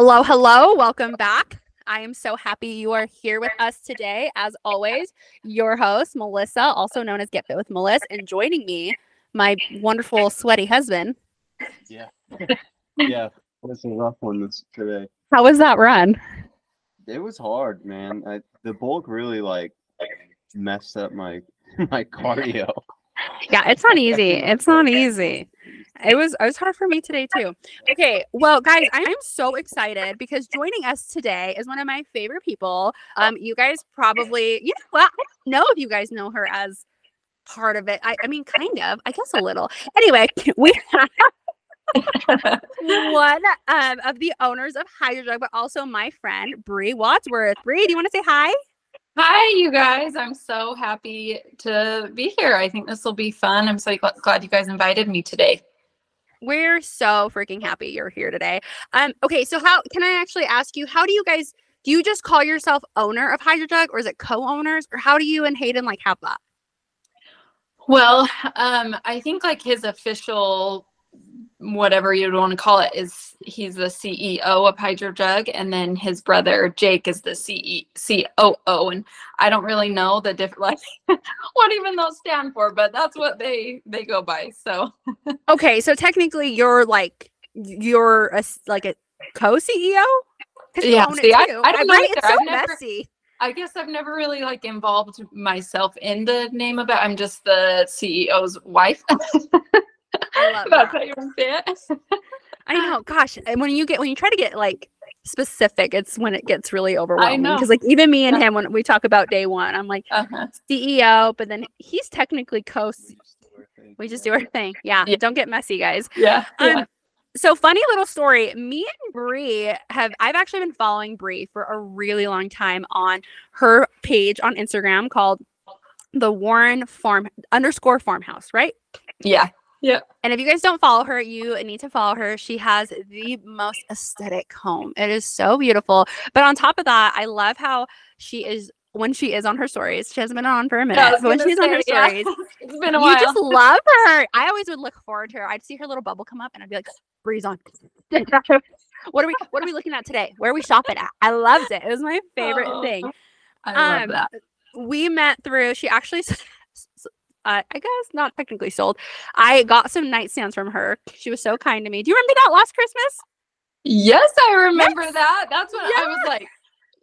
Hello, hello. Welcome back. I am so happy you are here with us today. As always, your host, Melissa, also known as Get Fit with Melissa, and joining me, my wonderful sweaty husband. Yeah. yeah. That's a rough one today. How was that run? It was hard, man. I, the bulk really like messed up my my cardio. Yeah, it's not easy. It's not easy. It was it was hard for me today too. Okay, well, guys, I am so excited because joining us today is one of my favorite people. Um, you guys probably, you know, well, I don't know if you guys know her as part of it. I, I mean, kind of, I guess a little. Anyway, we have one um, of the owners of Hydrojug, but also my friend Brie Wadsworth. Brie, do you want to say hi? Hi, you guys. I'm so happy to be here. I think this will be fun. I'm so gl- glad you guys invited me today. We're so freaking happy you're here today. Um, okay, so how can I actually ask you, how do you guys do you just call yourself owner of Hydrojug or is it co-owners? Or how do you and Hayden like have that? Well, um, I think like his official whatever you'd want to call it is he's the CEO of Hydrojug and then his brother Jake is the CE, COO and I don't really know the different like what even those stand for but that's what they they go by so Okay, so technically you're like you're a, like a co-CEO Yeah, see, I- I don't know right? It's so I've never- messy. I guess I've never really like involved myself in the name of it. I'm just the CEO's wife. I love That's that. how you say it. I know. Gosh, and when you get when you try to get like specific, it's when it gets really overwhelming. Because like even me and him, when we talk about day one, I'm like Uh-huh. CEO, but then he's technically co. We just do our thing. Yeah. Yeah. Don't get messy, guys. Yeah. yeah. Um, so funny little story. Me and Brie have I've actually been following Brie for a really long time on her page on Instagram called the Warren Farm underscore farmhouse, right? yeah. And if you guys don't follow her, you need to follow her. She has the most aesthetic home. It is so beautiful. But on top of that, I love how she is when she is on her stories. She hasn't been on for a minute, Yeah, but when she's on her yeah. stories, It's been a while. you just love her. I always would look forward to her. I'd see her little bubble come up and I'd be like, Brie's on. what are we what are we looking at today? Where are we shopping at? I loved it. It was my favorite Oh, thing. I love um, that. We met through she actually uh, I guess not technically sold. I got some nightstands from her. She was so kind to me. Do you remember that last Christmas? Yes, I remember that. That's when I was like,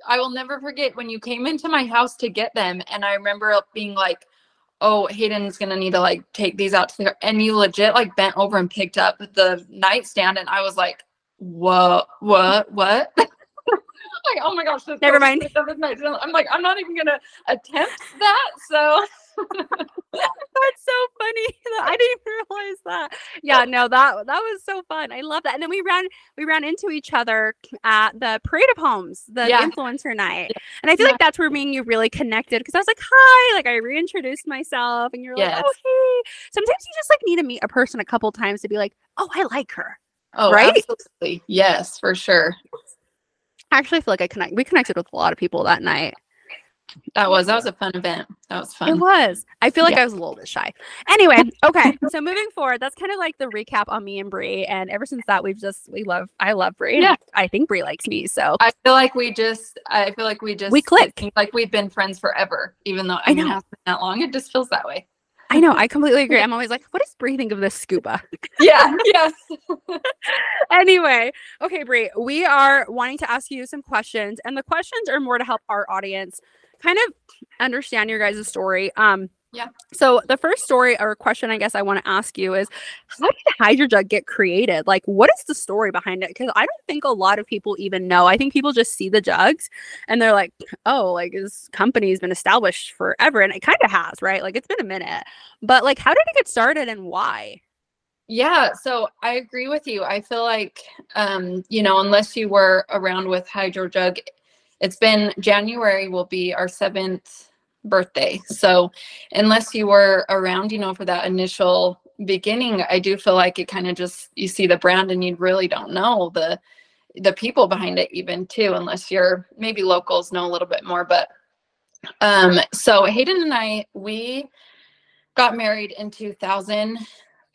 I will never forget when you came into my house to get them. And I remember being like, oh, Hayden's going to need to like take these out to the, and you legit like bent over and picked up the nightstand. And I was like, what, what, what? like, oh my gosh. Never mind. picked up this nightstand. I'm like, I'm not even going to attempt that. So That's so funny. I didn't even realize that. Yeah, no, that that was so fun. I love that. And then we ran we ran into each other at the Parade of Homes, the Yeah. influencer night. And I feel Yeah. like that's where me and you really connected because I was like, hi, like I reintroduced myself and you're like, oh hey. Sometimes you just like need to meet a person a couple times to be like, oh, I like her. Oh, Right? absolutely. Yes, for sure. I actually feel like I connect we connected with a lot of people that night. That was that was a fun event. That was fun. It was. I feel like Yeah. I was a little bit shy. Anyway, okay. so moving forward, that's kind of like the recap on me and Brie. And ever since that, we've just we love. I love Brie. Yeah. I think Brie likes me. So I feel like we just I feel like we just We click. Like we've been friends forever, even though I I, mean, know. it hasn't been that long. It just feels that way. I know I completely agree. I'm always like, what does Brie think of this scuba? Yeah. yes. anyway, okay, Brie, we are wanting to ask you some questions, and the questions are more to help our audience kind of understand your guys' story. Um, Yeah. So the first story or question I guess I want to ask you is, how did Hydrojug get created? Like, what is the story behind it? Because I don't think a lot of people even know. I think people just see the jugs, and they're like, oh, like this company's been established forever, and it kind of has, right? Like it's been a minute, but like, how did it get started and why? Yeah, so I agree with you. I feel like um, you know, unless you were around with Hydrojug, it's been January will be our seventh birthday. So unless you were around, you know, for that initial beginning, I do feel like it kind of just you see the brand and you really don't know the the people behind it even too, unless you're maybe locals know a little bit more. But um so Hayden and I we got married in 2000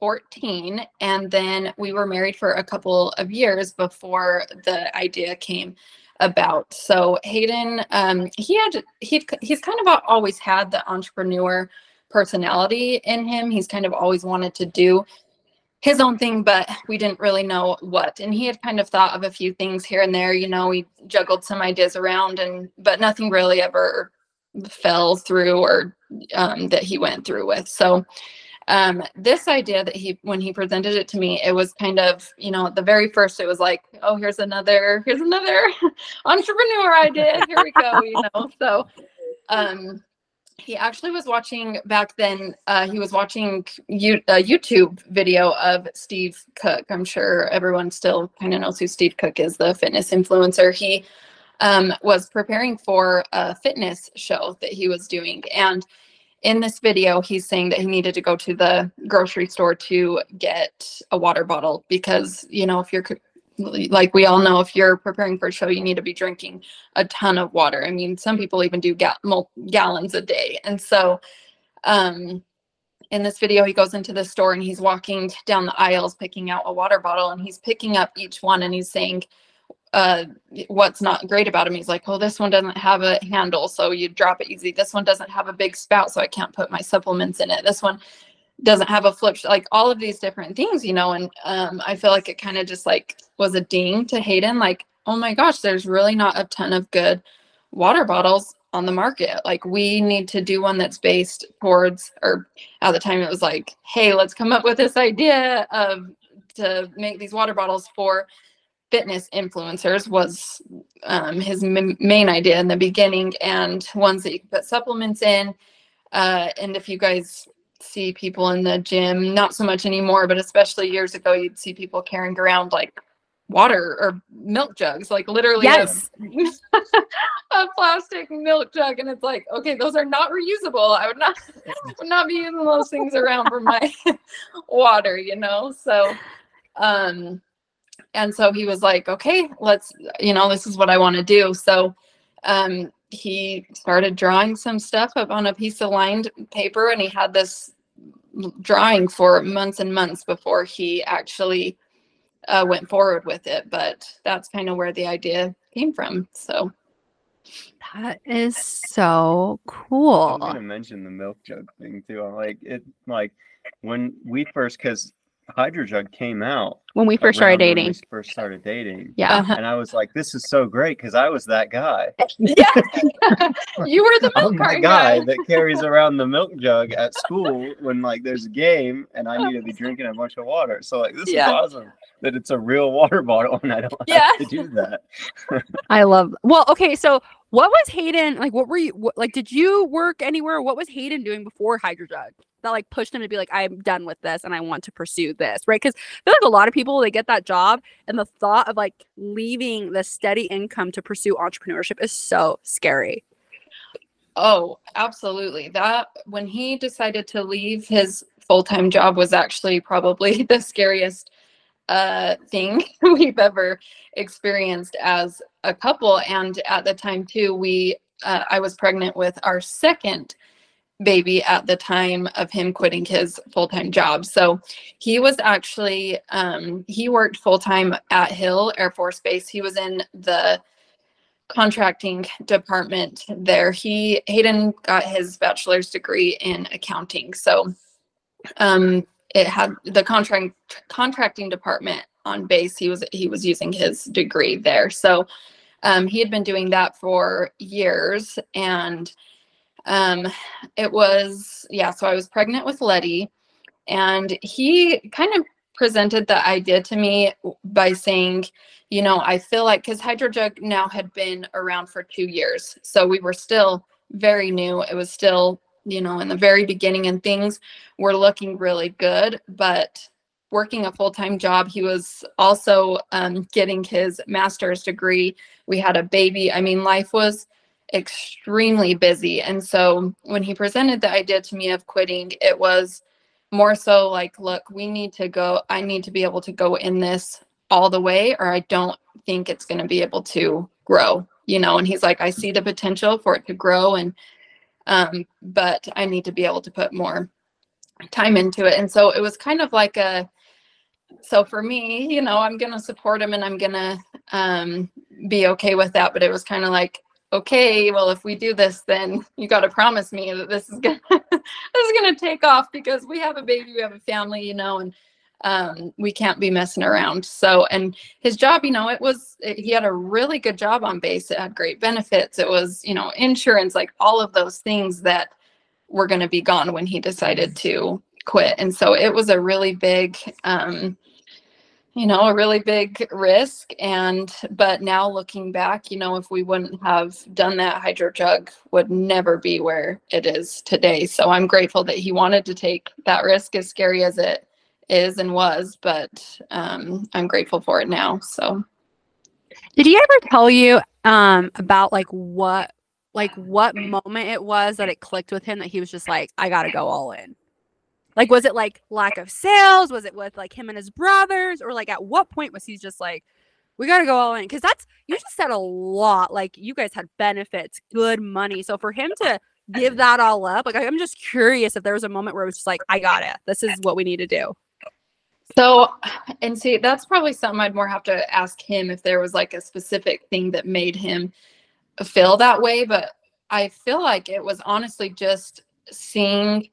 14 and then we were married for a couple of years before the idea came about. So hayden um, he had he he's kind of always had the entrepreneur personality in him. He's kind of always wanted to do his own thing but we didn't really know what. And he had kind of thought of a few things here and there. You know he juggled some ideas around and but nothing really ever fell through or um, that he went through with. So um, this idea that he when he presented it to me it was kind of you know at the very first it was like oh here's another here's another entrepreneur idea. Here we go you know? So um he actually was watching back then uh, he was watching you, a youtube video of steve cook. I'm sure everyone still kind of knows who steve cook is the fitness influencer. He um, was preparing for a fitness show that he was doing and in this video, he's saying that he needed to go to the grocery store to get a water bottle because, you know, if you're like we all know, if you're preparing for a show, you need to be drinking a ton of water. I mean, some people even do ga- gallons a day. And so, um, in this video, he goes into the store and he's walking down the aisles picking out a water bottle and he's picking up each one and he's saying, uh, what's not great about him. He's like, oh, this one doesn't have a handle, so you drop it easy. This one doesn't have a big spout, so I can't put my supplements in it. This one doesn't have a flip, like all of these different things, you know. And um, I feel like it kind of just like was a ding to Hayden, like, oh my gosh, there's really not a ton of good water bottles on the market. Like we need to do one that's based towards, or at the time it was like, hey, let's come up with this idea of to make these water bottles for fitness influencers was um, his m- main idea in the beginning and ones that you can put supplements in. Uh, and if you guys see people in the gym not so much anymore but especially years ago you'd see people carrying around like water or milk jugs like literally yes. a, a, plastic milk jug. And it's like okay those are not reusable. I would not would not be using those things around for my water you know? So um and so he was like okay let's you know this is what i want to do so um, he started drawing some stuff up on a piece of lined paper and he had this drawing for months and months before he actually uh, went forward with it but that's kind of where the idea came from so that is so cool. I'm gonna mention the milk jug thing too. I'm like it like when we first because Hydrojug came out when we first started dating. we first started dating. Yeah. Uh-huh. And I was like, this is so great because I was that guy. yeah. you were the milk the carton guy guy. that carries around the milk jug at school when like there's a game and I need to be drinking a bunch of water. So like this Yeah. is awesome that it's a real water bottle and I don't Yeah. have to do that. I love. Well, okay, so what was Hayden like? What were you what, like? Did you work anywhere? What was Hayden doing before Hydrojug that like pushed him to be like, I'm done with this and I want to pursue this, right? Because I feel like a lot of people they get that job and the thought of like leaving the steady income to pursue entrepreneurship is so scary. Oh, absolutely. That when he decided to leave his full-time job was actually probably the scariest uh thing we've ever experienced as a couple and at the time too we uh, I was pregnant with our second baby at the time of him quitting his full-time job. So he was actually um he worked full-time at Hill Air Force Base. He was in the contracting department there. He Hayden got his bachelor's degree in accounting. So um it had the contract contracting department on base. He was he was using his degree there. So um he had been doing that for years and um it was yeah, so I was pregnant with Letty and he kind of presented the idea to me by saying you know, I feel like because Hydrojug now had been around for two years. So we were still very new. It was still, you know, in the very beginning and things were looking really good. But working a full time job, he was also um, getting his master's degree. We had a baby. I mean, life was extremely busy. And so when he presented the idea to me of quitting, it was more so like, look, we need to go, I need to be able to go in this all the way or I don't think it's going to be able to grow, you know. And he's like, I see the potential for it to grow and um but I need to be able to put more time into it. And so it was kind of like a so for me, you know, I'm gonna support him and I'm gonna um be okay with that. But it was kind of like, okay, well, if we do this, then you gotta promise me that this is gonna this is gonna take off because we have a baby, we have a family, you know, and um, we can't be messing around. So, and his job, you know, it was, it, he had a really good job on base. It had great benefits. It was, you know, insurance, like all of those things that were going to be gone when he decided to quit. And so it was a really big, um, you know, a really big risk. And, but now looking back, you know, if we wouldn't have done that, Hydro Jug would never be where it is today. So I'm grateful that he wanted to take that risk, as scary as it is and was, but um, I'm grateful for it now. So, did he ever tell you um, about like what, like what moment it was that it clicked with him that he was just like, I got to go all in? Like, was it like lack of sales? Was it with like him and his brothers? Or like at what point was he just like, we got to go all in? Because that's, you just said a lot. Like, you guys had benefits, good money. So for him to give that all up, like, I'm just curious if there was a moment where it was just like, I got it. This is what we need to do. So, and see, that's probably something I'd more have to ask him if there was like a specific thing that made him feel that way. But I feel like it was honestly just seeing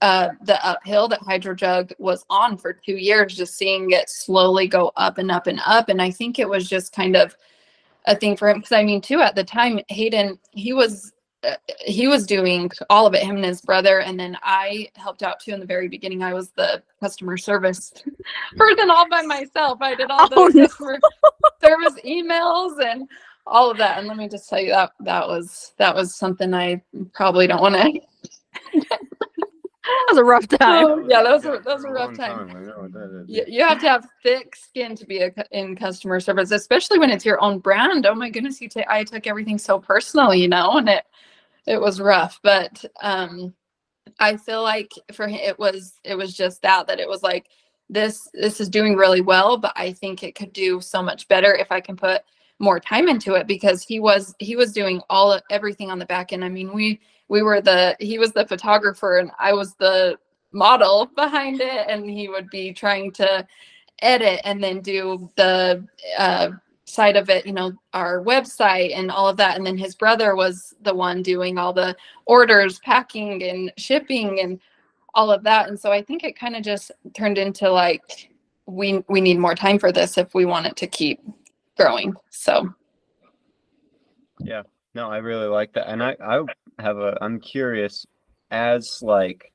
uh, the uphill that HydroJug was on for two years, just seeing it slowly go up and up and up. And I think it was just kind of a thing for him. Because I mean, too, at the time, Hayden, he was Uh, he was doing all of it him and his brother and then i helped out too in the very beginning i was the customer service person all by myself i did all the oh, customer no. service emails and all of that and let me just tell you that that was that was something i probably don't want to that was a rough oh, time. Oh, yeah, that was a, that was a rough time. You, you have to have thick skin to be a, in customer service, especially when it's your own brand. Oh my goodness, you take I took everything so personal, you know, and it it was rough, but um, I feel like for him it was it was just that that it was like this this is doing really well, but I think it could do so much better if I can put more time into it because he was he was doing all everything on the back end. I mean, we we were the he was the photographer and I was the model behind it and he would be trying to edit and then do the uh, side of it, you know, our website and all of that. And then his brother was the one doing all the orders, packing and shipping and all of that. And so I think it kind of just turned into like we we need more time for this if we want it to keep growing. So yeah. No, I really like that. And I I have a I'm curious as like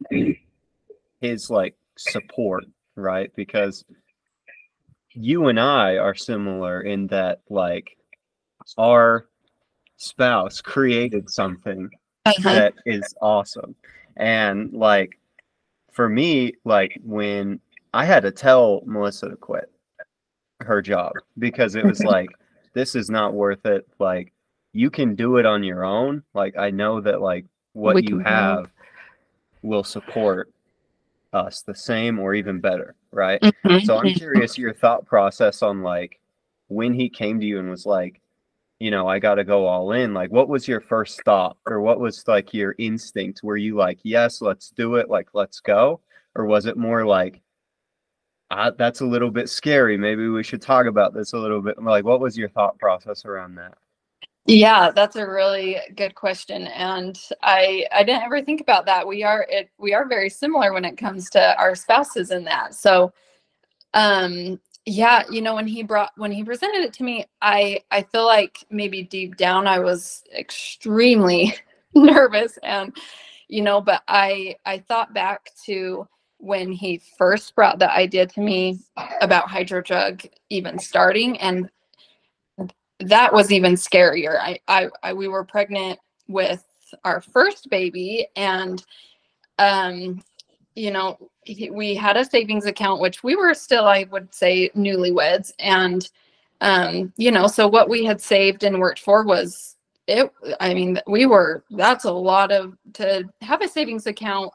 his like support, right? Because you and I are similar in that like our spouse created something uh-huh. that is awesome. And like for me, like when I had to tell Melissa to quit her job because it was like, this is not worth it. Like you can do it on your own. Like I know that like what we you have will support us the same or even better, right? Mm-hmm. So I'm curious your thought process on like when he came to you and was like, you know, I got to go all in. Like, what was your first thought, or what was like your instinct? Were you like, yes, let's do it, like, let's go, or was it more like, ah, that's a little bit scary. Maybe we should talk about this a little bit. Like, what was your thought process around that? Yeah, that's a really good question, and I I didn't ever think about that. We are it we are very similar when it comes to our spouses in that. So, um, yeah, you know, when he brought when he presented it to me, I I feel like maybe deep down I was extremely nervous, and you know, but I I thought back to when he first brought the idea to me about hydro HydroJug even starting and that was even scarier. I, I, I we were pregnant with our first baby and um you know we had a savings account which we were still i would say newlyweds and um you know so what we had saved and worked for was it i mean we were that's a lot of to have a savings account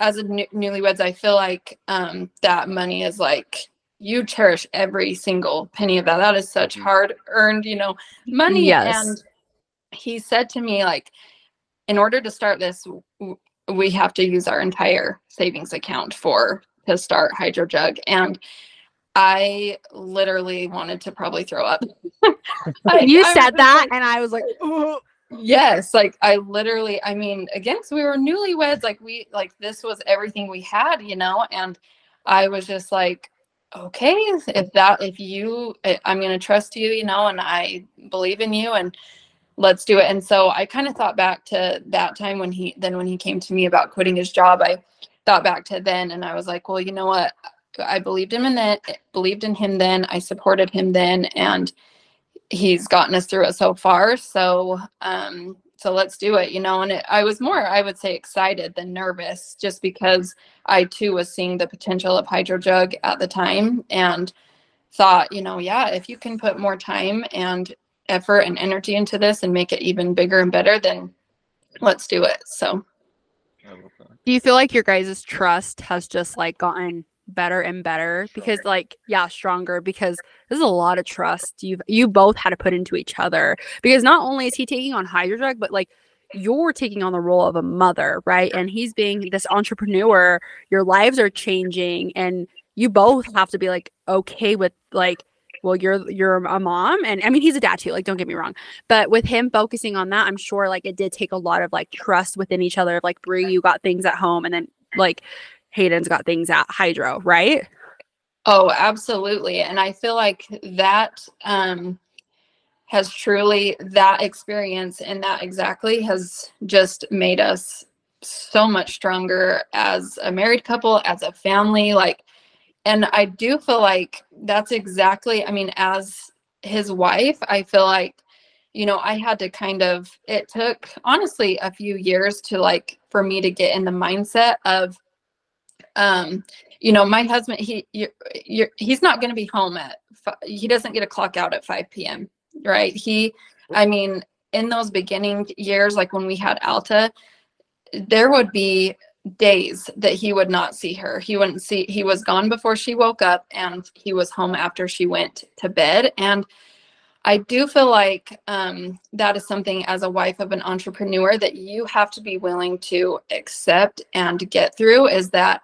as a new, newlyweds i feel like um that money is like you cherish every single penny of that. That is such mm. hard earned, you know, money. Yes. And he said to me, like, in order to start this, we have to use our entire savings account for to start hydrojug and i literally wanted to probably throw up I- you I said that, like, and I was like, "Ugh." yes like i literally i mean again 'cause we were newlyweds like we like this was everything we had you know and i was just like okay if that if you i'm going to trust you you know and i believe in you and let's do it. And so i kind of thought back to that time when he then when he came to me about quitting his job i thought back to then and i was like well you know what? I believed him in that believed in him then i supported him then and he's gotten us through it so far. So um so let's do it you know and it, i was more i would say excited than nervous just because i too was seeing the potential of hydrojug at the time and thought you know yeah if you can put more time and effort and energy into this and make it even bigger and better then let's do it so I love that. do you feel like your guys' trust has just like gotten better and better because like yeah stronger because there's a lot of trust you've you both had to put into each other because not only is he taking on hydrojug but like you're taking on the role of a mother right? And he's being this entrepreneur your lives are changing and you both have to be like okay with like well you're you're a mom and i mean he's a dad too like don't get me wrong but with him focusing on that i'm sure like it did take a lot of like trust within each other like brie you got things at home and then like hayden's got things at hydro right Oh, absolutely. And I feel like that um, has truly, that experience and that exactly has just made us so much stronger as a married couple, as a family. Like, and I do feel like that's exactly, I mean, as his wife, I feel like, you know, I had to kind of, it took honestly a few years to like, for me to get in the mindset of, um, you know, my husband, he, you're, you're, he's not going to be home at, he doesn't get a clock out at 5 p.m. Right. He, I mean, in those beginning years, like when we had Alta, there would be days that he would not see her. He wouldn't see, he was gone before she woke up and he was home after she went to bed. And I do feel like um, that is something as a wife of an entrepreneur that you have to be willing to accept and get through is that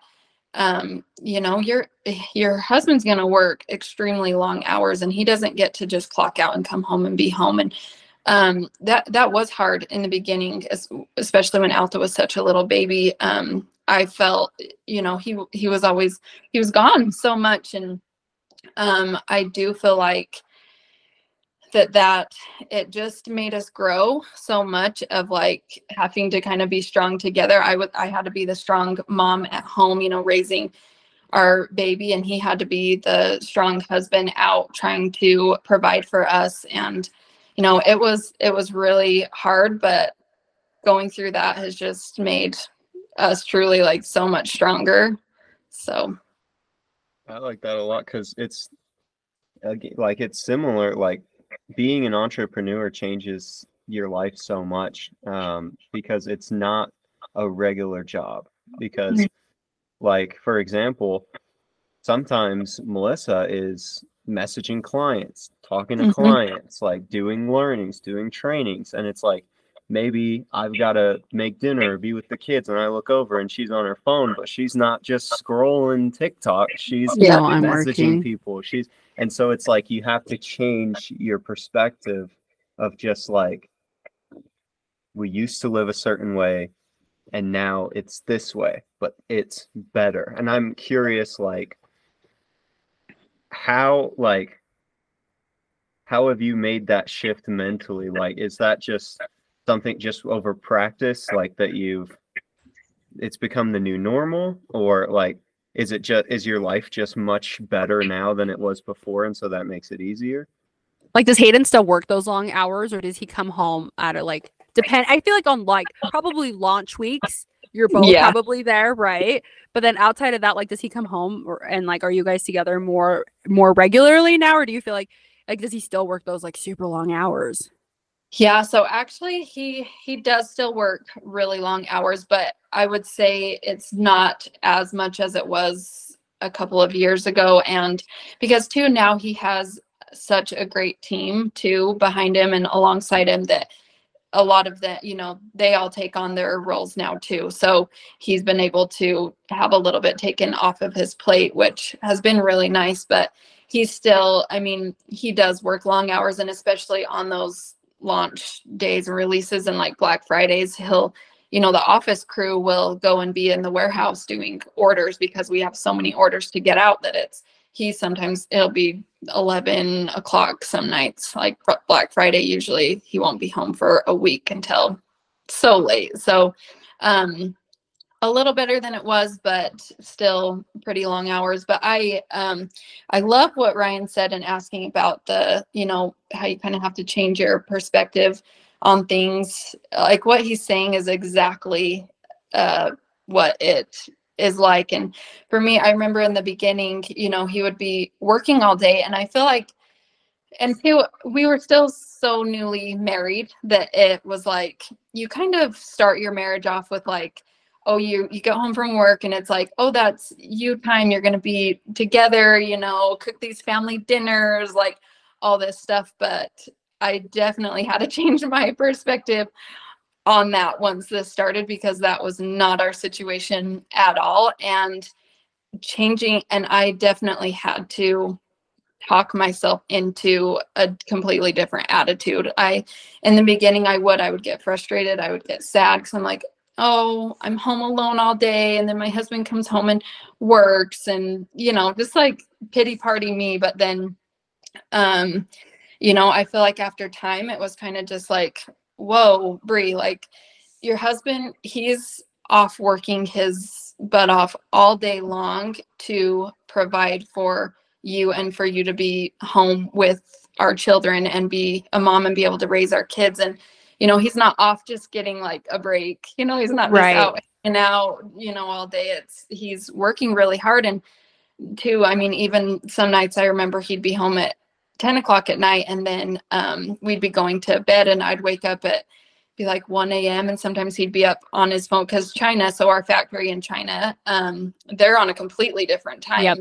um, you know your your husband's going to work extremely long hours and he doesn't get to just clock out and come home and be home. And um, that that was hard in the beginning es- especially when alta was such a little baby. Um, i felt you know he he was always he was gone so much. And um, i do feel like that that it just made us grow so much of like having to kind of be strong together. I would i had to be the strong mom at home you know raising our baby and he had to be the strong husband out trying to provide for us. And you know it was it was really hard but going through that has just made us truly like so much stronger. So. I like that a lot because it's like it's similar. Like being an entrepreneur changes your life so much um, because it's not a regular job. Because, like for example, sometimes Melissa is messaging clients, talking to Mhm. clients, like doing learnings, doing trainings, and it's like maybe I've got to make dinner, be with the kids, and I look over and she's on her phone, but she's not just scrolling TikTok. She's Yeah, No, I'm messaging working. people. She's and so it's like you have to change your perspective of just like we used to live a certain way and now it's this way, but it's better. And I'm curious like how like how have you made that shift mentally? Like is that just something just over practice like that you've it's become the new normal or like is it just is your life just much better now than it was before and so that makes it easier? like does hayden still work those long hours or does he come home at a like depend i feel like on like probably launch weeks you're both Yeah. probably there right but then outside of that like does he come home or, and like are you guys together more more regularly now or do you feel like like does he still work those like super long hours Yeah, so actually he he does still work really long hours, but I would say it's not as much as it was a couple of years ago and because too now he has such a great team too behind him and alongside him that a lot of that you know they all take on their roles now too. So he's been able to have a little bit taken off of his plate which has been really nice but he's still i mean he does work long hours and especially on those launch days and releases and like black fridays he'll you know the office crew will go and be in the warehouse doing orders because we have so many orders to get out that it's he sometimes it'll be 11 o'clock some nights like black friday usually he won't be home for a week until so late. So um a little better than it was but still pretty long hours but i um i love what ryan said in asking about the you know how you kind of have to change your perspective on things like what he's saying is exactly uh what it is like. And for me, I remember in the beginning, you know, he would be working all day. And I feel like, and two, we were still so newly married that it was like, you kind of start your marriage off with like, oh you you get home from work and it's like oh that's you time. You're going to be together you know cook these family dinners like all this stuff. But i definitely had to change my perspective on that once this started because that was not our situation at all. And changing and i definitely had to talk myself into a completely different attitude. I in the beginning i would i would get frustrated. I would get sad because i'm like oh i'm home alone all day and then my husband comes home and works and you know just like pity party me but then um you know i feel like after time it was kind of just like whoa, Brie, like your husband, he's off working his butt off all day long to provide for you and for you to be home with our children and be a mom and be able to raise our kids. And, you know, he's not off just getting like a break. You know, he's not right. out and out, you know, all day. It's he's working really hard. And too, I mean, even some nights I remember he'd be home at 10 o'clock at night and then um, we'd be going to bed and i'd wake up at be like 1 a.m and sometimes he'd be up on his phone because china so our factory in china um, they're on a completely different time yep.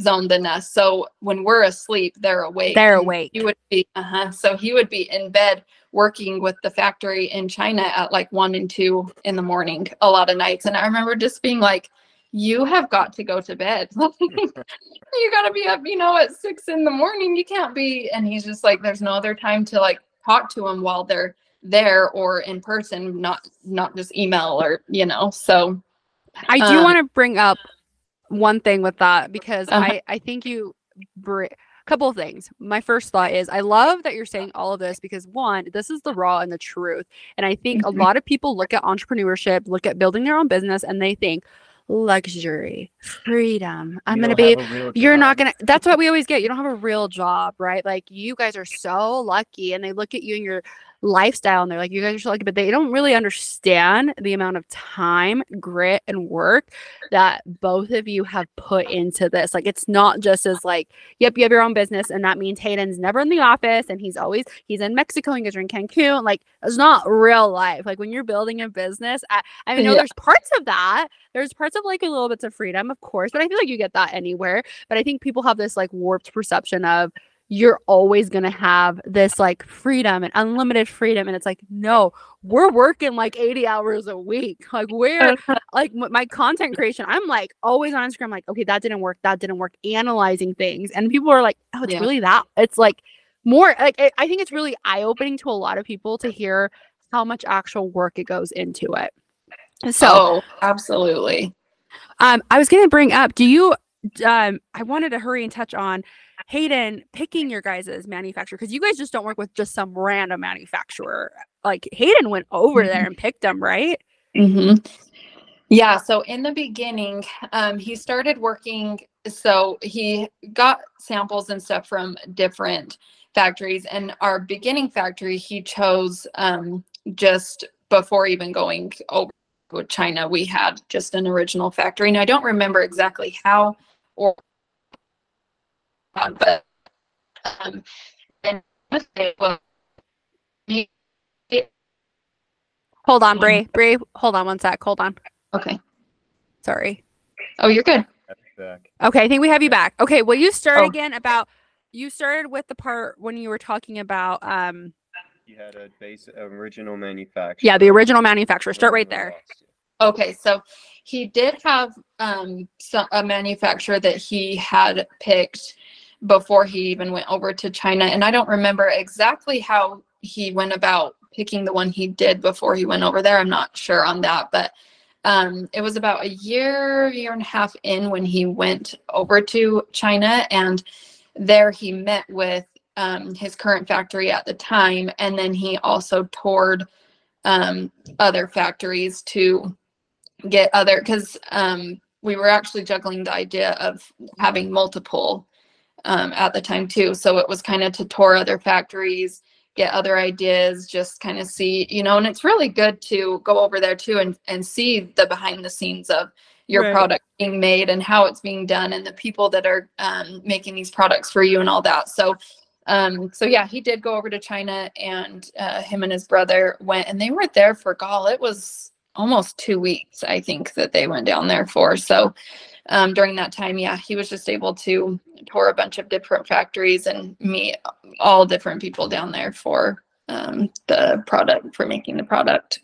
zone than us so when we're asleep they're awake they're awake he would be uh-huh so he would be in bed working with the factory in china at like 1 and 2 in the morning a lot of nights and i remember just being like you have got to go to bed. you got to be up, you know, at six in the morning. You can't be. And he's just like, there's no other time to like talk to him while they're there or in person, not not just email or you know. So I do um, want to bring up one thing with that because uh-huh. I I think you br- couple of things. My first thought is I love that you're saying all of this because one, this is the raw and the truth. And I think mm-hmm. a lot of people look at entrepreneurship, look at building their own business, and they think, luxury, freedom. I'm going to be, you're not going to, that's what we always get. You don't have a real job, right? Like you guys are so lucky. And they look at you and you're lifestyle and they're like you guys are so lucky but they don't really understand the amount of time grit and work that both of you have put into this. Like it's not just as like yep you have your own business and that means hayden's never in the office and he's always he's in mexico and are in cancun. Like it's not real life. Like when you're building a business i, I know yeah. there's parts of that there's parts of like a little bits of freedom of course but i feel like you get that anywhere. But i think people have this like warped perception of you're always going to have this like freedom and unlimited freedom and it's like no we're working like 80 hours a week. Like we're like my content creation i'm like always on instagram like okay that didn't work that didn't work analyzing things and people are like oh it's yeah. really that it's like more like i think it's really eye-opening to a lot of people to hear how much actual work it goes into it. So oh, absolutely. Um i was going to bring up do you um i wanted to hurry and touch on Hayden picking your guys' manufacturer because you guys just don't work with just some random manufacturer. Like Hayden went over mm-hmm. there and picked them, right? Mm-hmm. Yeah. So in the beginning, um, he started working. So he got samples and stuff from different factories. And our beginning factory, he chose um, just before even going over with China. We had just an original factory, and I don't remember exactly how or but um, and well, hold on, Brie. Brie, hold on one sec. Hold on. Okay. Sorry. Oh, you're good. Okay, I think we have you back. Okay, will you start oh. again about you started with the part when you were talking about um You had a base original manufacturer. Yeah, the original manufacturer. Start right there. Okay, so he did have um so, a manufacturer that he had picked before he even went over to China, and I don't remember exactly how he went about picking the one he did before he went over there. I'm not sure on that, but um, it was about a year, year and a half in when he went over to China, and there he met with um, his current factory at the time, and then he also toured um, other factories to get other because um, we were actually juggling the idea of having multiple um, at the time too. So it was kind of to tour other factories, get other ideas, just kind of see, you know, and it's really good to go over there too and, and see the behind the scenes of your Right. product being made and how it's being done and the people that are um, making these products for you and all that. So, um, so yeah, he did go over to China and uh, him and his brother went and they were there for gall. It was almost two weeks, I think, that they went down there for. So um, during that time, yeah, he was just able to tour a bunch of different factories and meet all different people down there for um, the product for making the product.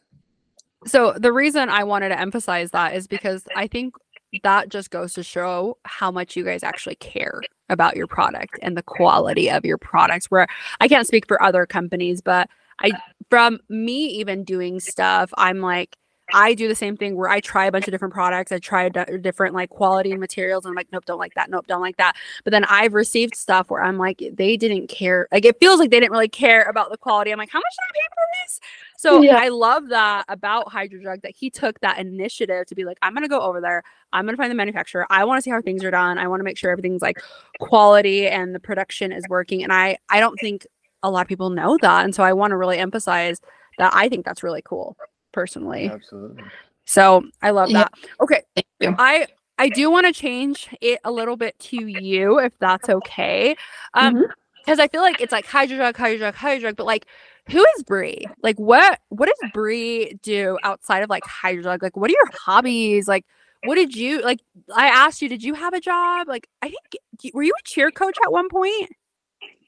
So the reason I wanted to emphasize that is because I think that just goes to show how much you guys actually care about your product and the quality of your products. Where I can't speak for other companies, but I from me even doing stuff, I'm like I do the same thing where I try a bunch of different products. I try d- different like quality and materials. And I'm like, nope, don't like that. Nope, don't like that. But then I've received stuff where I'm like, they didn't care. Like it feels like they didn't really care about the quality. I'm like, how much did I pay for this? So Yeah. I love that about Hydrojug that he took that initiative to be like, I'm gonna go over there. I'm gonna find the manufacturer. I want to see how things are done. I want to make sure everything's like quality and the production is working. And I I don't think a lot of people know that. And so I want to really emphasize that I think that's really cool personally. Absolutely. So I love Yeah. that. Okay. Thank you. I I do want to change it a little bit to you if that's okay. Um because I feel like it's like hydrojug, hydrojug, hydrojug, but like who is Brie? Like what what does Brie do outside of like hydrojug? Like what are your hobbies? Like what did you like I asked you, did you have a job? Like I think were you a cheer coach at one point?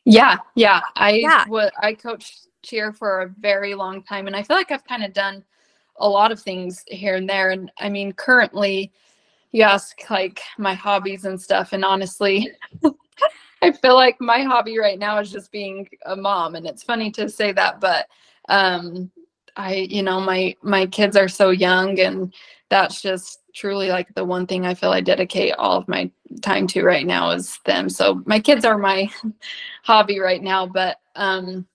Yeah, yeah. I Yeah. wa- I coached cheer for a very long time, and I feel like I've kind of done a lot of things here and there. And I mean, currently, you ask like my hobbies and stuff, and honestly, I feel like my hobby right now is just being a mom, and it's funny to say that, but um, I, you know, my my kids are so young, and that's just truly like the one thing I feel I dedicate all of my time to right now is them. So my kids are my hobby right now but um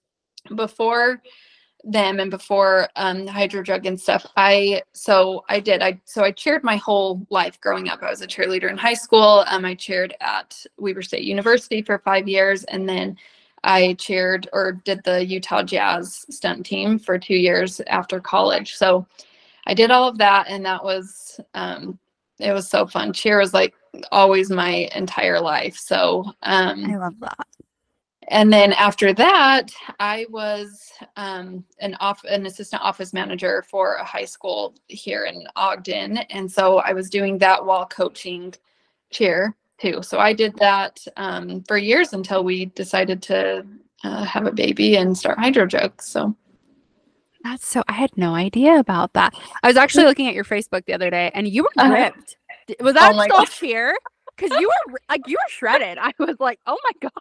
before them and before um hydro jug and stuff i so i did i so i cheered my whole life growing up. I was a cheerleader in high school um i cheered at weber state university for five years and then i cheered or did the utah jazz stunt team for two years after college. So i did all of that and that was um it was so fun. Cheer was like always my entire life so um I love that. And then after that, I was um, an off an assistant office manager for a high school here in Ogden, and so I was doing that while coaching cheer too. So I did that um, for years until we decided to uh, have a baby and start hydro jokes. So That's so I had no idea about that. I was actually looking at your Facebook the other day and you were Uh-huh. ripped. D- Was that my still God. cheer? Because you were like you were shredded. I was like, oh my god.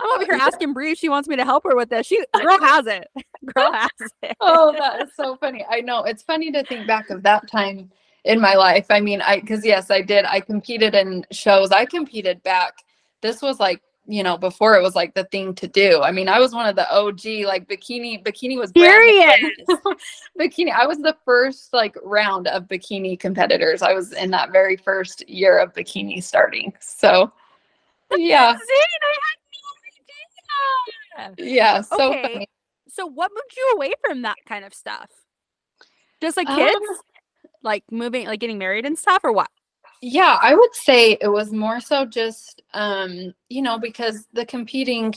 I'm over here asking Brie if she wants me to help her with this. She girl has it. Girl has it. oh, that is so funny. I know it's funny to think back of that time in my life. I mean, I because yes, I did. I competed in shows. I competed back. This was like you know before it was like the thing to do. I mean, I was one of the OG like bikini. Bikini was brand. Serious. bikini. I was the first like round of bikini competitors. I was in that very first year of bikini starting. So yeah, I had. Yeah, so Okay. funny. So what moved you away from that kind of stuff? Just like kids? Um, like moving like getting married and stuff or what? Yeah, I would say it was more so just um, you know, because the competing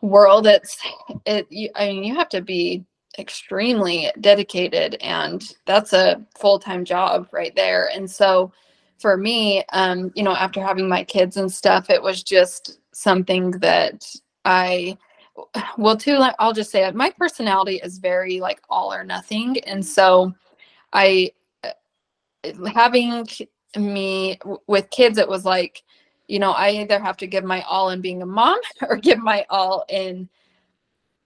world it's it you, I mean, you have to be extremely dedicated and that's a full-time job right there. And so for me, um, you know, after having my kids and stuff, it was just something that I well too i'll just say it my personality is very like all or nothing and so i uh, having me with kids it was like you know i either have to give my all in being a mom or give my all in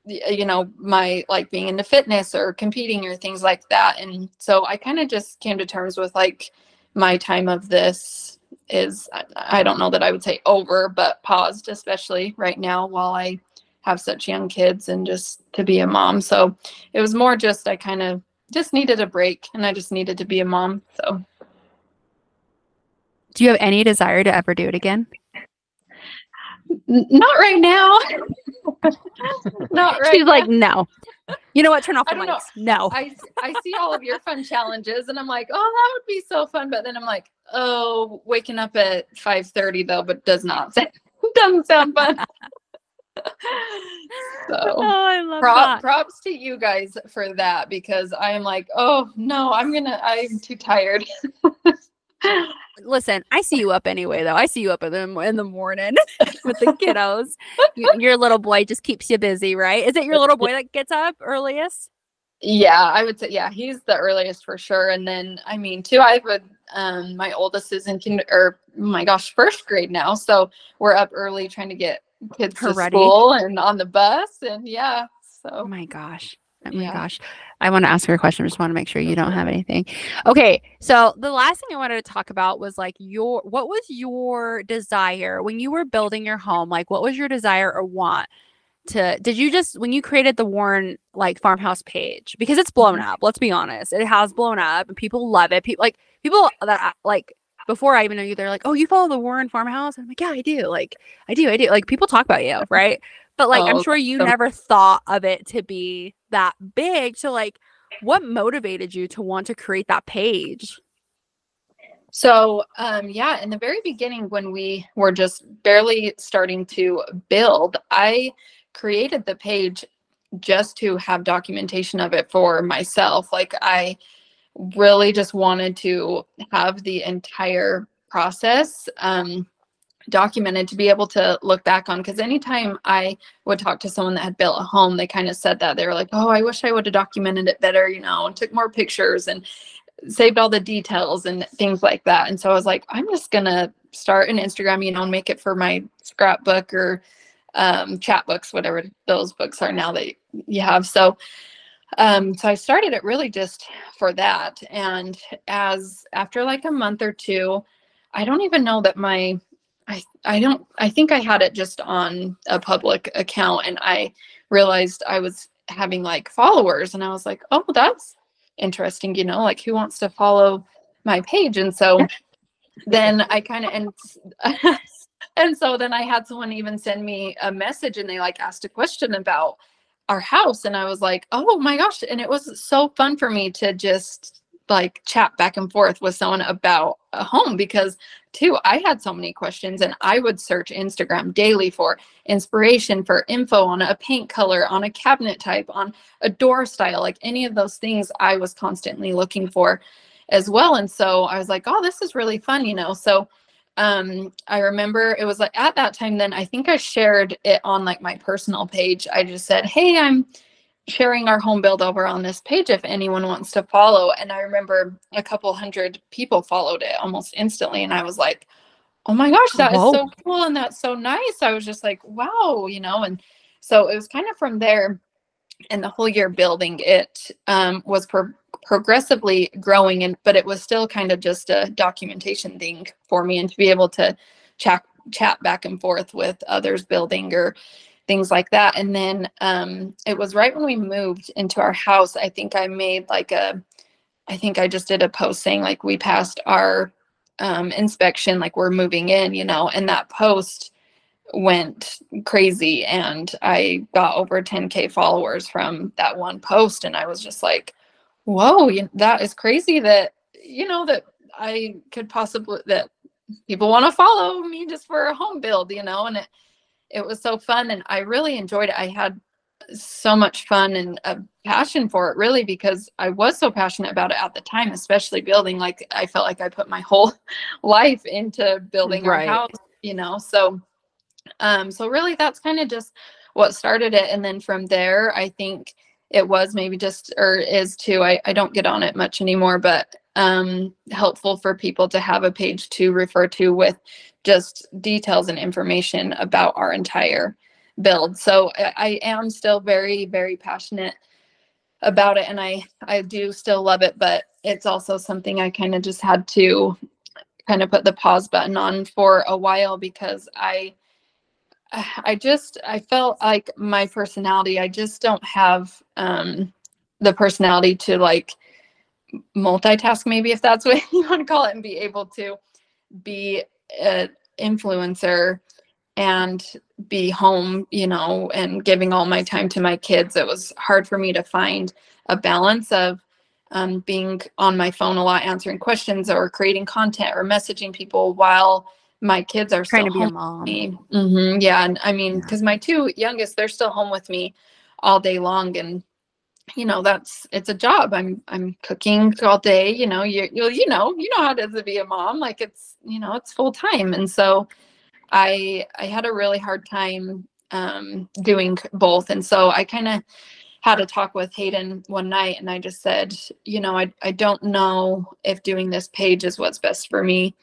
you know my like being into fitness or competing or things like that and so i kind of just came to terms with like my time of this is I, don't know that i would say over but paused especially right now while i have such young kids and just to be a mom so it was more just i kind of just needed a break and i just needed to be a mom so Do you have any desire to ever do it again? Not right now not right She's now. like, no. You know what? Turn off the don't know. lights. No. I I see all of your fun challenges and I'm like, oh, that would be so fun. But then I'm like, oh, waking up at 5:30 though, but does not sound, doesn't sound fun. oh, so I love prop, that. props to you guys for that because I am like, oh no, I'm gonna I'm too tired. Listen, I see you up anyway, though. I see you up in the in the morning with the kiddos. You- your little boy just keeps you busy, right? Is it your little boy that gets up earliest? Yeah, I would say yeah, he's the earliest for sure. And then I mean, too, I have a um my oldest is in kinder or oh my gosh, first grade now. So we're up early trying to get kids Her to ready. school and on the bus and yeah. Oh So my gosh. Oh my Yeah. gosh. I want to ask her a question. I just want to make sure you don't have anything. Okay. So the last thing I wanted to talk about was like your what was your desire when you were building your home? Like what was your desire or want to did you just when you created the Warren like farmhouse page? Because it's blown Mhm. up, let's be honest. It has blown up and people love it. People like people that like before I even know you, they're like, "Oh, you follow the Warren farmhouse?" And I'm like, "Yeah, I do. Like, I do. I do." Like, people talk about you, right? But like, I'm Oh, sure you so- never thought of it to be that big. So like, what motivated you to want to create that page? So, um, yeah, in the very beginning, when we were just barely starting to build, I created the page just to have documentation of it for myself. Like, I really just wanted to have the entire process um, documented to be able to look back on. Because anytime I would talk to someone that had built a home, they kind of said that they were like, "Oh, I wish I would have documented it better," you know, and took more pictures and saved all the details and things like that. And so I was like, I'm just gonna start an Instagram, you know, and make it for my scrapbook or um, chat books, whatever those books are now that you have. So, um, so I started it really just for that. And as after like a month or two, I don't even know that my I I don't I think I had it just on a public account and I realized I was having like followers and I was like, oh, that's interesting, you know, like who wants to follow my page? And so then I kind of and and so then I had someone even send me a message and they like asked a question about our house and I was like, "Oh my gosh." And it was so fun for me to just like chat back and forth with someone about a home because too I had so many questions and I would search Instagram daily for inspiration for info on a paint color, on a cabinet type, on a door style, like any of those things I was constantly looking for as well. And so I was like, oh, this is really fun, you know. So um I remember it was like at that time then I think I shared it on like my personal page. I just said, "Hey, I'm sharing our home build over on this page if anyone wants to follow." And I remember a couple hundred people followed it almost instantly and I was like, "Oh my gosh, that is Whoa. so cool and that's so nice." I was just like, "Wow," you know, and so it was kind of from there and the whole year building it um, was pro- progressively growing and but it was still kind of just a documentation thing for me and to be able to chat chat back and forth with others building or things like that. And then um, it was right when we moved into our house i think i made like a i think i just did a post saying like we passed our um, inspection like we're moving in you know? And that post went crazy and I got over 10k followers from that one post. And I was just like whoa that is crazy that you know that I could possibly that people want to follow me just for a home build you know? And it it was so fun and I really enjoyed it I had so much fun and a passion for it really because I was so passionate about it at the time especially building like I felt like I put my whole life into building Right. our house you know so um so really that's kind of just what started it. And then from there, I think it was maybe just or is too. I, I don't get on it much anymore, but um helpful for people to have a page to refer to with just details and information about our entire build. So I, I am still very, very passionate about it and I I do still love it, but it's also something I kind of just had to kind of put the pause button on for a while because I I just I felt like my personality I just don't have um the personality to like multitask maybe if that's what you want to call it and be able to be an influencer and be home you know and giving all my time to my kids it was hard for me to find a balance of um, being on my phone a lot answering questions or creating content or messaging people while my kids are Trying still to be a mom. me. hmm yeah and i mean Yeah. because my two youngest they're still home with me all day long and you know that's it's a job. I'm i'm cooking all day you know you you you know you know how it is to be a mom like it's you know it's full time. And so i i had a really hard time um doing both. And so i kind of had a talk with hayden one night and i just said you know i i don't know if doing this page is what's best for me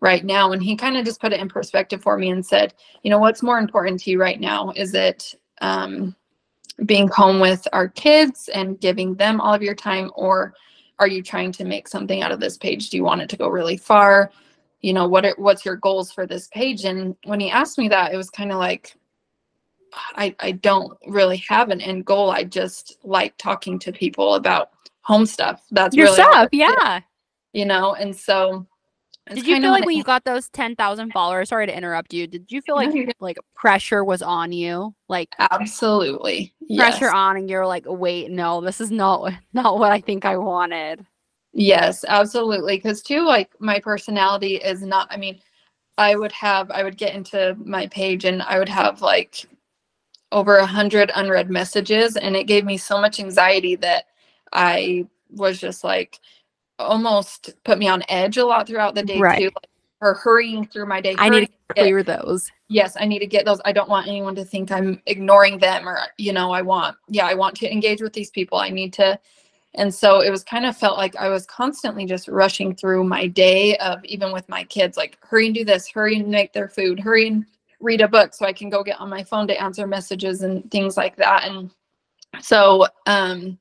right now. And he kind of just put it in perspective for me and said you know what's more important to you right now? Is it um being home with our kids and giving them all of your time or are you trying to make something out of this page? Do you want it to go really far? You know what are what's your goals for this page? And when he asked me that it was kind of like i i don't really have an end goal. I just like talking to people about home stuff. That's Your really stuff, yeah. you know and so Did you feel like when you got those 10,000 followers, sorry to interrupt you, did you feel like like pressure was on you? Like absolutely yes. pressure on and you're like, "Wait, no, this is not not what I think I wanted." Yes, absolutely. Because too, like my personality is not, I mean, I would have, I would get into my page and I would have like over a hundred unread messages, and it gave me so much anxiety that I was just like almost put me on edge a lot throughout the day Right. too. Like, or hurrying through my day. I need to get- clear those. yes i need to get those i don't want anyone to think i'm ignoring them or you know i want yeah i want to engage with these people i need to and so it was kind of felt like i was constantly just rushing through my day of even with my kids like hurry and do this hurry and make their food hurry and read a book so i can go get on my phone to answer messages and things like that and so um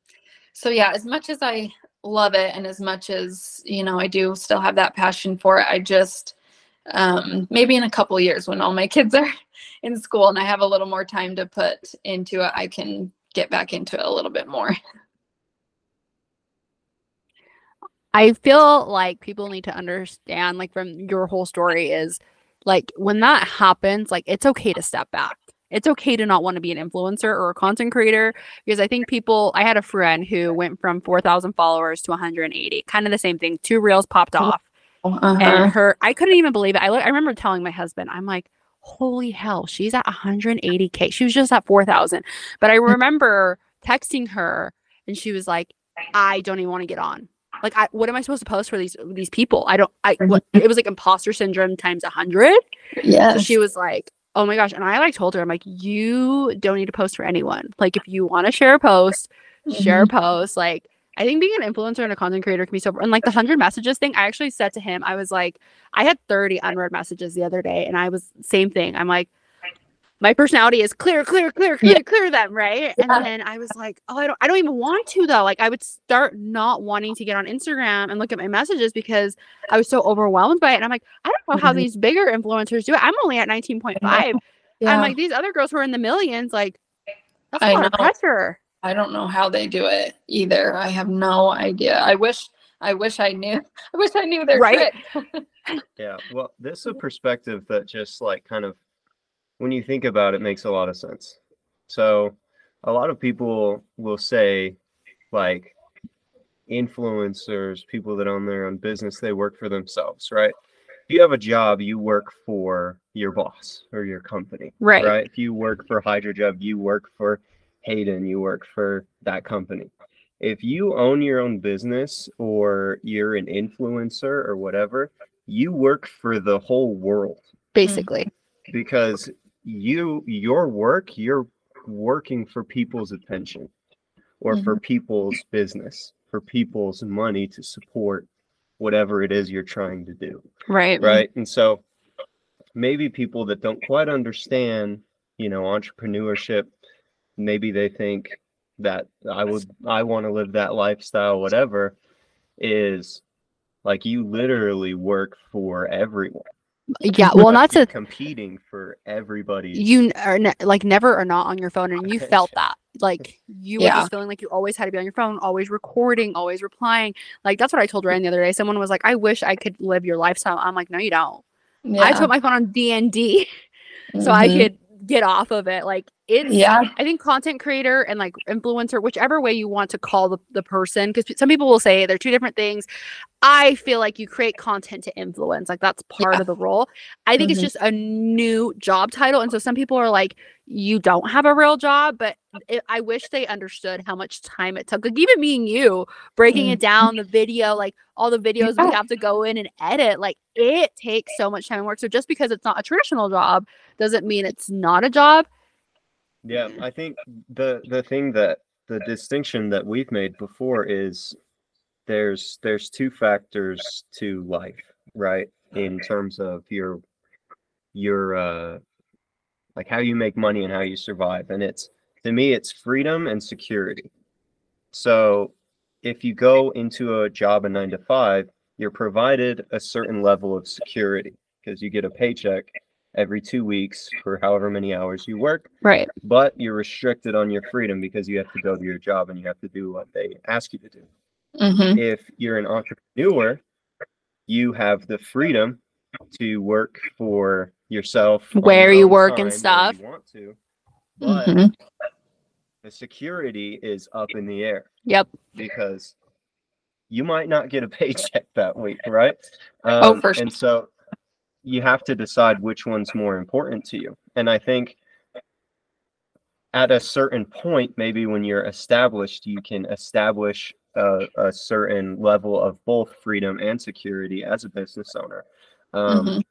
so yeah as much as i love it and as much as you know i do still have that passion for it i just um, maybe in a couple years when all my kids are in school and I have a little more time to put into it, I can get back into it a little bit more. I feel like people need to understand, like from your whole story, is like when that happens, like it's okay to step back. It's okay to not want to be an influencer or a content creator because I think people. I had a friend who went from 4,000 followers to 180, kind of the same thing. Two reels popped Oh, off, Uh-huh. and her, I couldn't even believe it. I, I remember telling my husband, I'm like, holy hell, she's at 180K. She was just at 4,000. But I remember texting her and she was like, I don't even want to get on. Like, I, what am I supposed to post for these these people? I don't. I what, it was like imposter syndrome times a hundred. So she was like, "Oh my gosh!" And I like told her, "I'm like, you don't need to post for anyone. Like, if you want to share a post, share a mm-hmm. post. Like, I think being an influencer and a content creator can be so. And like the hundred messages thing, I actually said to him, I was like, I had 30 unread messages the other day, and I was same thing. I'm like, my personality is clear, clear, clear, clear, Yeah. clear them, right? Yeah. And then I was like, oh, I don't, I don't even want to though. Like, I would start not wanting to get on Instagram and look at my messages because I was so overwhelmed by it. And I'm like, I don't know how Mhm. these bigger influencers do it. I'm only at 19.5. Yeah. I'm like, these other girls who are in the millions, like, that's a I lot of pressure. I don't know how they do it either. I have no idea. I wish I wish I knew. I wish I knew their Right? trick. Yeah, well, this is a perspective that just like kind of, when you think about it, makes a lot of sense. So, a lot of people will say, like, influencers, people that own their own business, they work for themselves, right? If you have a job, you work for your boss or your company, Right. right? If you work for Hydrojug, you work for Hayden, you work for that company. If you own your own business or you're an influencer or whatever, you work for the whole world Basically. Mm-hmm. because you your work, you're working for people's attention or for mm-hmm. people's business, for people's money to support whatever it is you're trying to do. Right. Right. And so maybe people that don't quite understand, you know, entrepreneurship, maybe they think that I would I want to live that lifestyle, whatever, is like you literally work for everyone. Yeah. Well, not to competing for everybody. you are ne- like never are not on your phone and you felt that like you were just feeling like you always had to be on your phone always recording always replying like that's what i told ryan the other day someone was like i wish i could live your lifestyle i'm like no you don't yeah. i put my phone on dnd so i Mhm. could get off of it like it's Yeah. i think content creator and like influencer whichever way you want to call the, the person because some people will say they're two different things i feel like you create content to influence like that's part Yeah. of the role i think it's Mhm. just a new job title and so some people are like you don't have a real job but it, i wish they understood how much time it took like even me and you breaking it down the video like all the videos we have to go in and edit like it takes so much time and work so just because it's not a traditional job doesn't mean it's not a job Yeah, I think the the thing that the distinction that we've made before is there's there's two factors to life, right? In terms of your your uh like how you make money and how you survive. And it's to me it's freedom and security. So if you go into a job a 9 to 5, you're provided a certain level of security because you get a paycheck every 2 weeks for however many hours you work right but you're restricted on your freedom because you have to go to your job and you have to do what they ask you to do. Mhm. If you're an entrepreneur, you have the freedom to work for yourself Where your you work and stuff. You want to, but Mhm. the security is up in the air yep because you might not get a paycheck that week, right? Oh, Um, for sure. And so you have to decide which one's more important to you. And I think at a certain point, maybe when you're established, you can establish a, a certain level of both freedom and security as a business owner. Um, Mhm.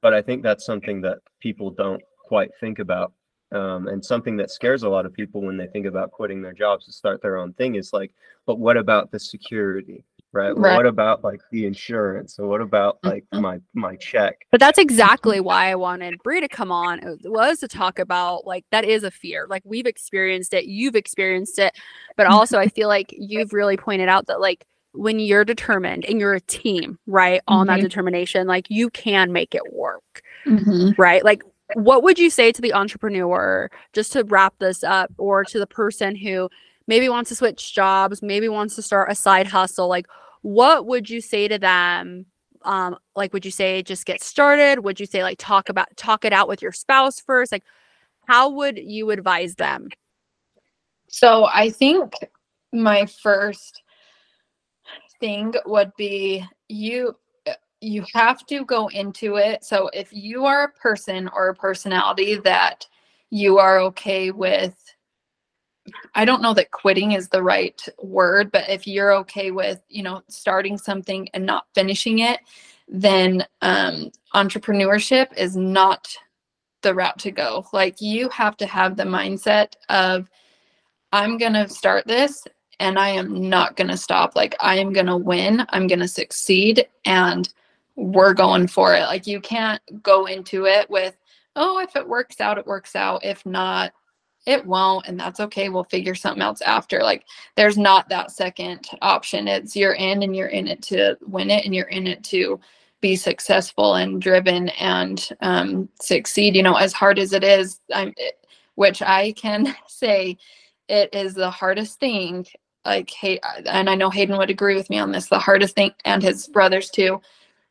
But I think that's something that people don't quite think about. Um, and something that scares a lot of people when they think about quitting their jobs to start their own thing is like, but what about the security? Right. Well, Right. what about like the insurance? Or what about like Mhm. my my check? But that's exactly why I wanted Brie to come on. It was to talk about like that is a fear. Like we've experienced it, you've experienced it, but also I feel like you've really pointed out that like when you're determined and you're a team, right, on that Mhm. determination, like you can make it work, Mhm. right? Like what would you say to the entrepreneur just to wrap this up or to the person who maybe wants to switch jobs, maybe wants to start a side hustle? Like what would you say to them um like would you say just get started would you say like talk about talk it out with your spouse first like how would you advise them So I think my first thing would be you uh, you have to go into it. So if you are a person or a personality that you are okay with I don't know that quitting is the right word, but if you're okay with, you know, starting something and not finishing it, then um entrepreneurship is not the route to go. Like you have to have the mindset of I'm going to start this and I am not going to stop. Like I am going to win. I'm going to succeed and we're going for it. Like you can't go into it with, oh, if it works out, it works out. If not, it won't. And that's okay. We'll figure something else after. Like there's not that second option. It's you're in and you're in it to win it and you're in it to be successful and driven and um, succeed. You know, as hard as it is, I'm, it, which I can say it is the hardest thing like hey and i know hayden would agree with me on this the hardest thing and his brothers too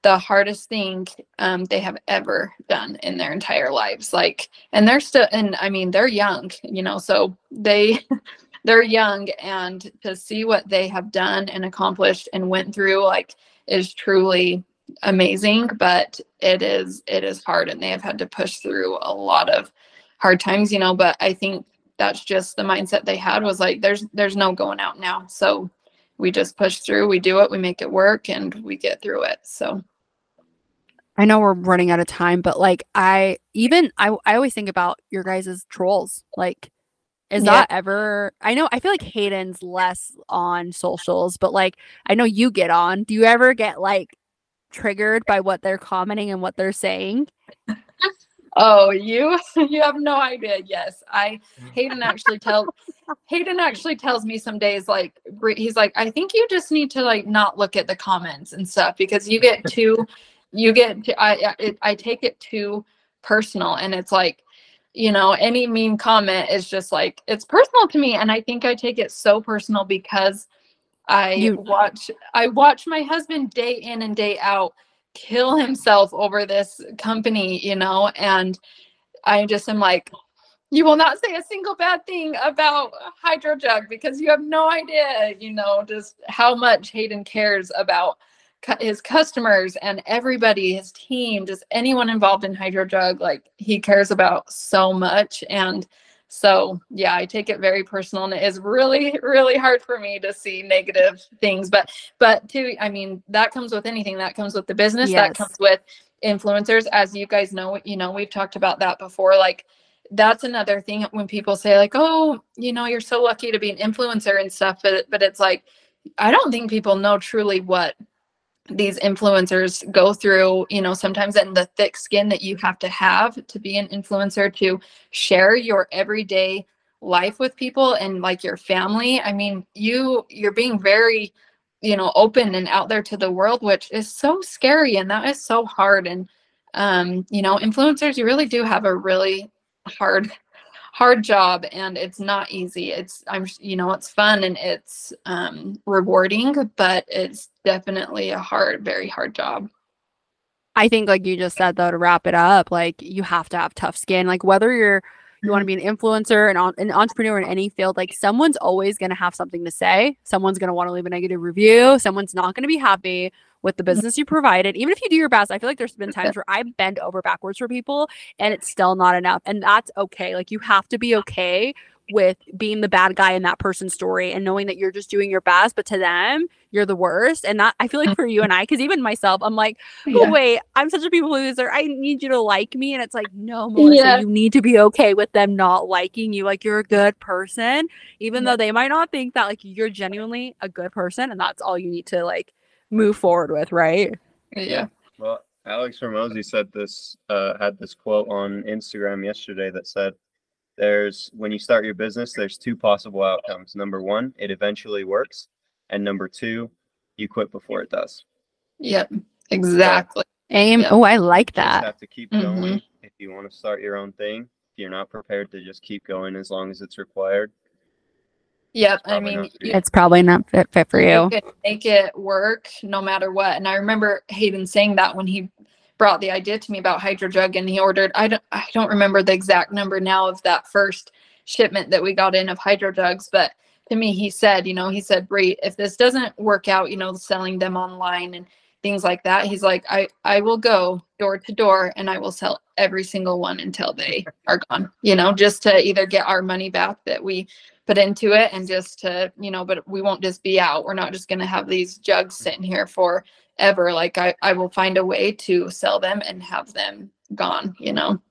the hardest thing um, they have ever done in their entire lives like and they're still and i mean they're young you know so they they're young and to see what they have done and accomplished and went through like is truly amazing but it is it is hard and they have had to push through a lot of hard times you know but i think that's just the mindset they had was like there's there's no going out now so we just push through we do it we make it work and we get through it so i know we're running out of time but like i even i, I always think about your guys' as trolls like Is Yeah. that ever? I know. I feel like Hayden's less on socials, but like I know you get on. Do you ever get like triggered by what they're commenting and what they're saying? Oh, you you have no idea. Yes, I mm. Hayden actually tell Hayden actually tells me some days like he's like I think you just need to like not look at the comments and stuff because you get too you get to, I I- it, I take it too personal and it's like you know any mean comment is just like it's personal to me and I think I take it so personal because I You- watch I watch my husband day in and day out kill himself over this company, you know, and I just am like, you will not say a single bad thing about Hydrojug because you have no idea, you know, just how much Hayden cares about his customers and everybody, his team, just anyone involved in Hydrojug. Like he cares about so much. And so, yeah, I take it very personal and it is really, really hard for me to see negative things. But, but too, I mean, that comes with anything that comes with the business, Yes. that comes with influencers. As you guys know, you know, we've talked about that before. Like, that's another thing when people say like oh you know you're so lucky to be an influencer and stuff but but it's like i don't think people know truly what these influencers go through you know sometimes in the thick skin that you have to have to be an influencer to share your everyday life with people and like your family. I mean you you're being very you know open and out there to the world which is so scary and that is so hard. And um you know influencers you really do have a really hard hard job and it's not easy it's i'm you know it's fun and it's um rewarding but it's definitely a hard very hard job I think, like you just said, though, to wrap it up, like you have to have tough skin. Like whether you're you want to be an influencer and an entrepreneur in any field, like someone's always going to have something to say. Someone's going to want to leave a negative review. Someone's not going to be happy with the mm-hmm. business you provided. Even if you do your best, I feel like there's been times where I bend over backwards for people and it's still not enough. And that's okay. Like you have to be okay with being the bad guy in that person's story and knowing that you're just doing your best, but to them, you're the worst. And that I feel like for you and I, because even myself, I'm like, oh Yeah. wait, I'm such a people loser. I need you to like me. And it's like, no, Melissa, Yeah. you need to be okay with them not liking you. Like you're a good person, even Yeah. though they might not think that like you're genuinely a good person, and that's all you need to like move forward with, right? yeah Well, Alex Hormozi said this, uh, had this quote on Instagram yesterday that said, "There's when you start your business, there's two possible outcomes. Number one, it eventually works, and number two, you quit before it does. yep exactly Aim. Yeah. Oh, I like You just that. have to keep Mhm. going if you want to start your own thing. If you're not prepared to just keep going as long as it's required, yep i mean not for you- you. It's probably not fit, fit for you. make it, make it work no matter what. And I remember Hayden saying that when he brought the idea to me about Hydrojug and he ordered I don't I don't remember the exact number now of that first shipment that we got in of Hydrojugs, but to me he said, you know, he said, Brie, if this doesn't work out, you know, selling them online and things like that, he's like, I I will go door to door and I will sell every single one until they are gone, you know, just to either get our money back that we put into it and just to you know but we won't just be out. We're not just going to have these jugs sitting here forever like I, I will find a way to sell them and have them gone you know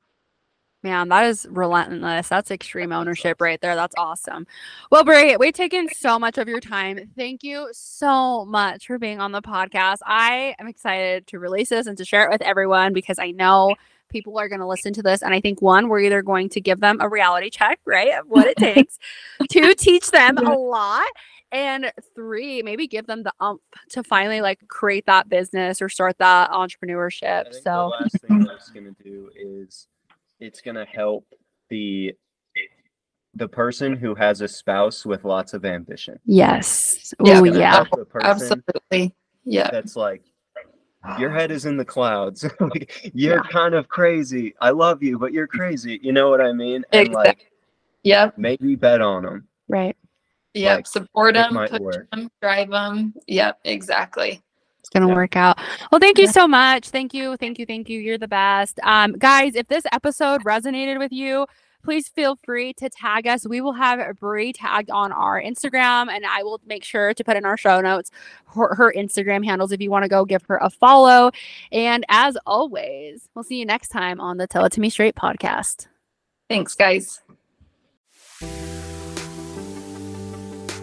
Man, that is relentless. That's extreme ownership right there. That's awesome. Well, Brie, we've taken so much of your time. Thank you so much for being on the podcast. I am excited to release this and to share it with everyone because I know people are going to listen to this. And I think one, we're either going to give them a reality check, right, of what it takes, to teach them a lot. And three, maybe give them the ump to finally like create that business or start that entrepreneurship. So the last thing that it's going to do is it's going to help the the person who has a spouse with lots of ambition. yes. Yeah, Oh yeah. help the person absolutely yeah that's like your head is in the clouds. You're kind of crazy. I love you, but you're crazy. You know what I mean? And like Exactly. yep maybe bet on them. Right. Yep Like, support them push work. them drive them yep exactly It's gonna Yeah. work out. Well, thank you so much. Thank you, thank you, thank you. You're the best. Um, guys, if this episode resonated with you, please feel free to tag us. We will have Brie tagged on our Instagram, and I will make sure to put in our show notes her, her Instagram handles if you want to go give her a follow. And as always, we'll see you next time on the Tell It to Me Straight podcast. thanks guys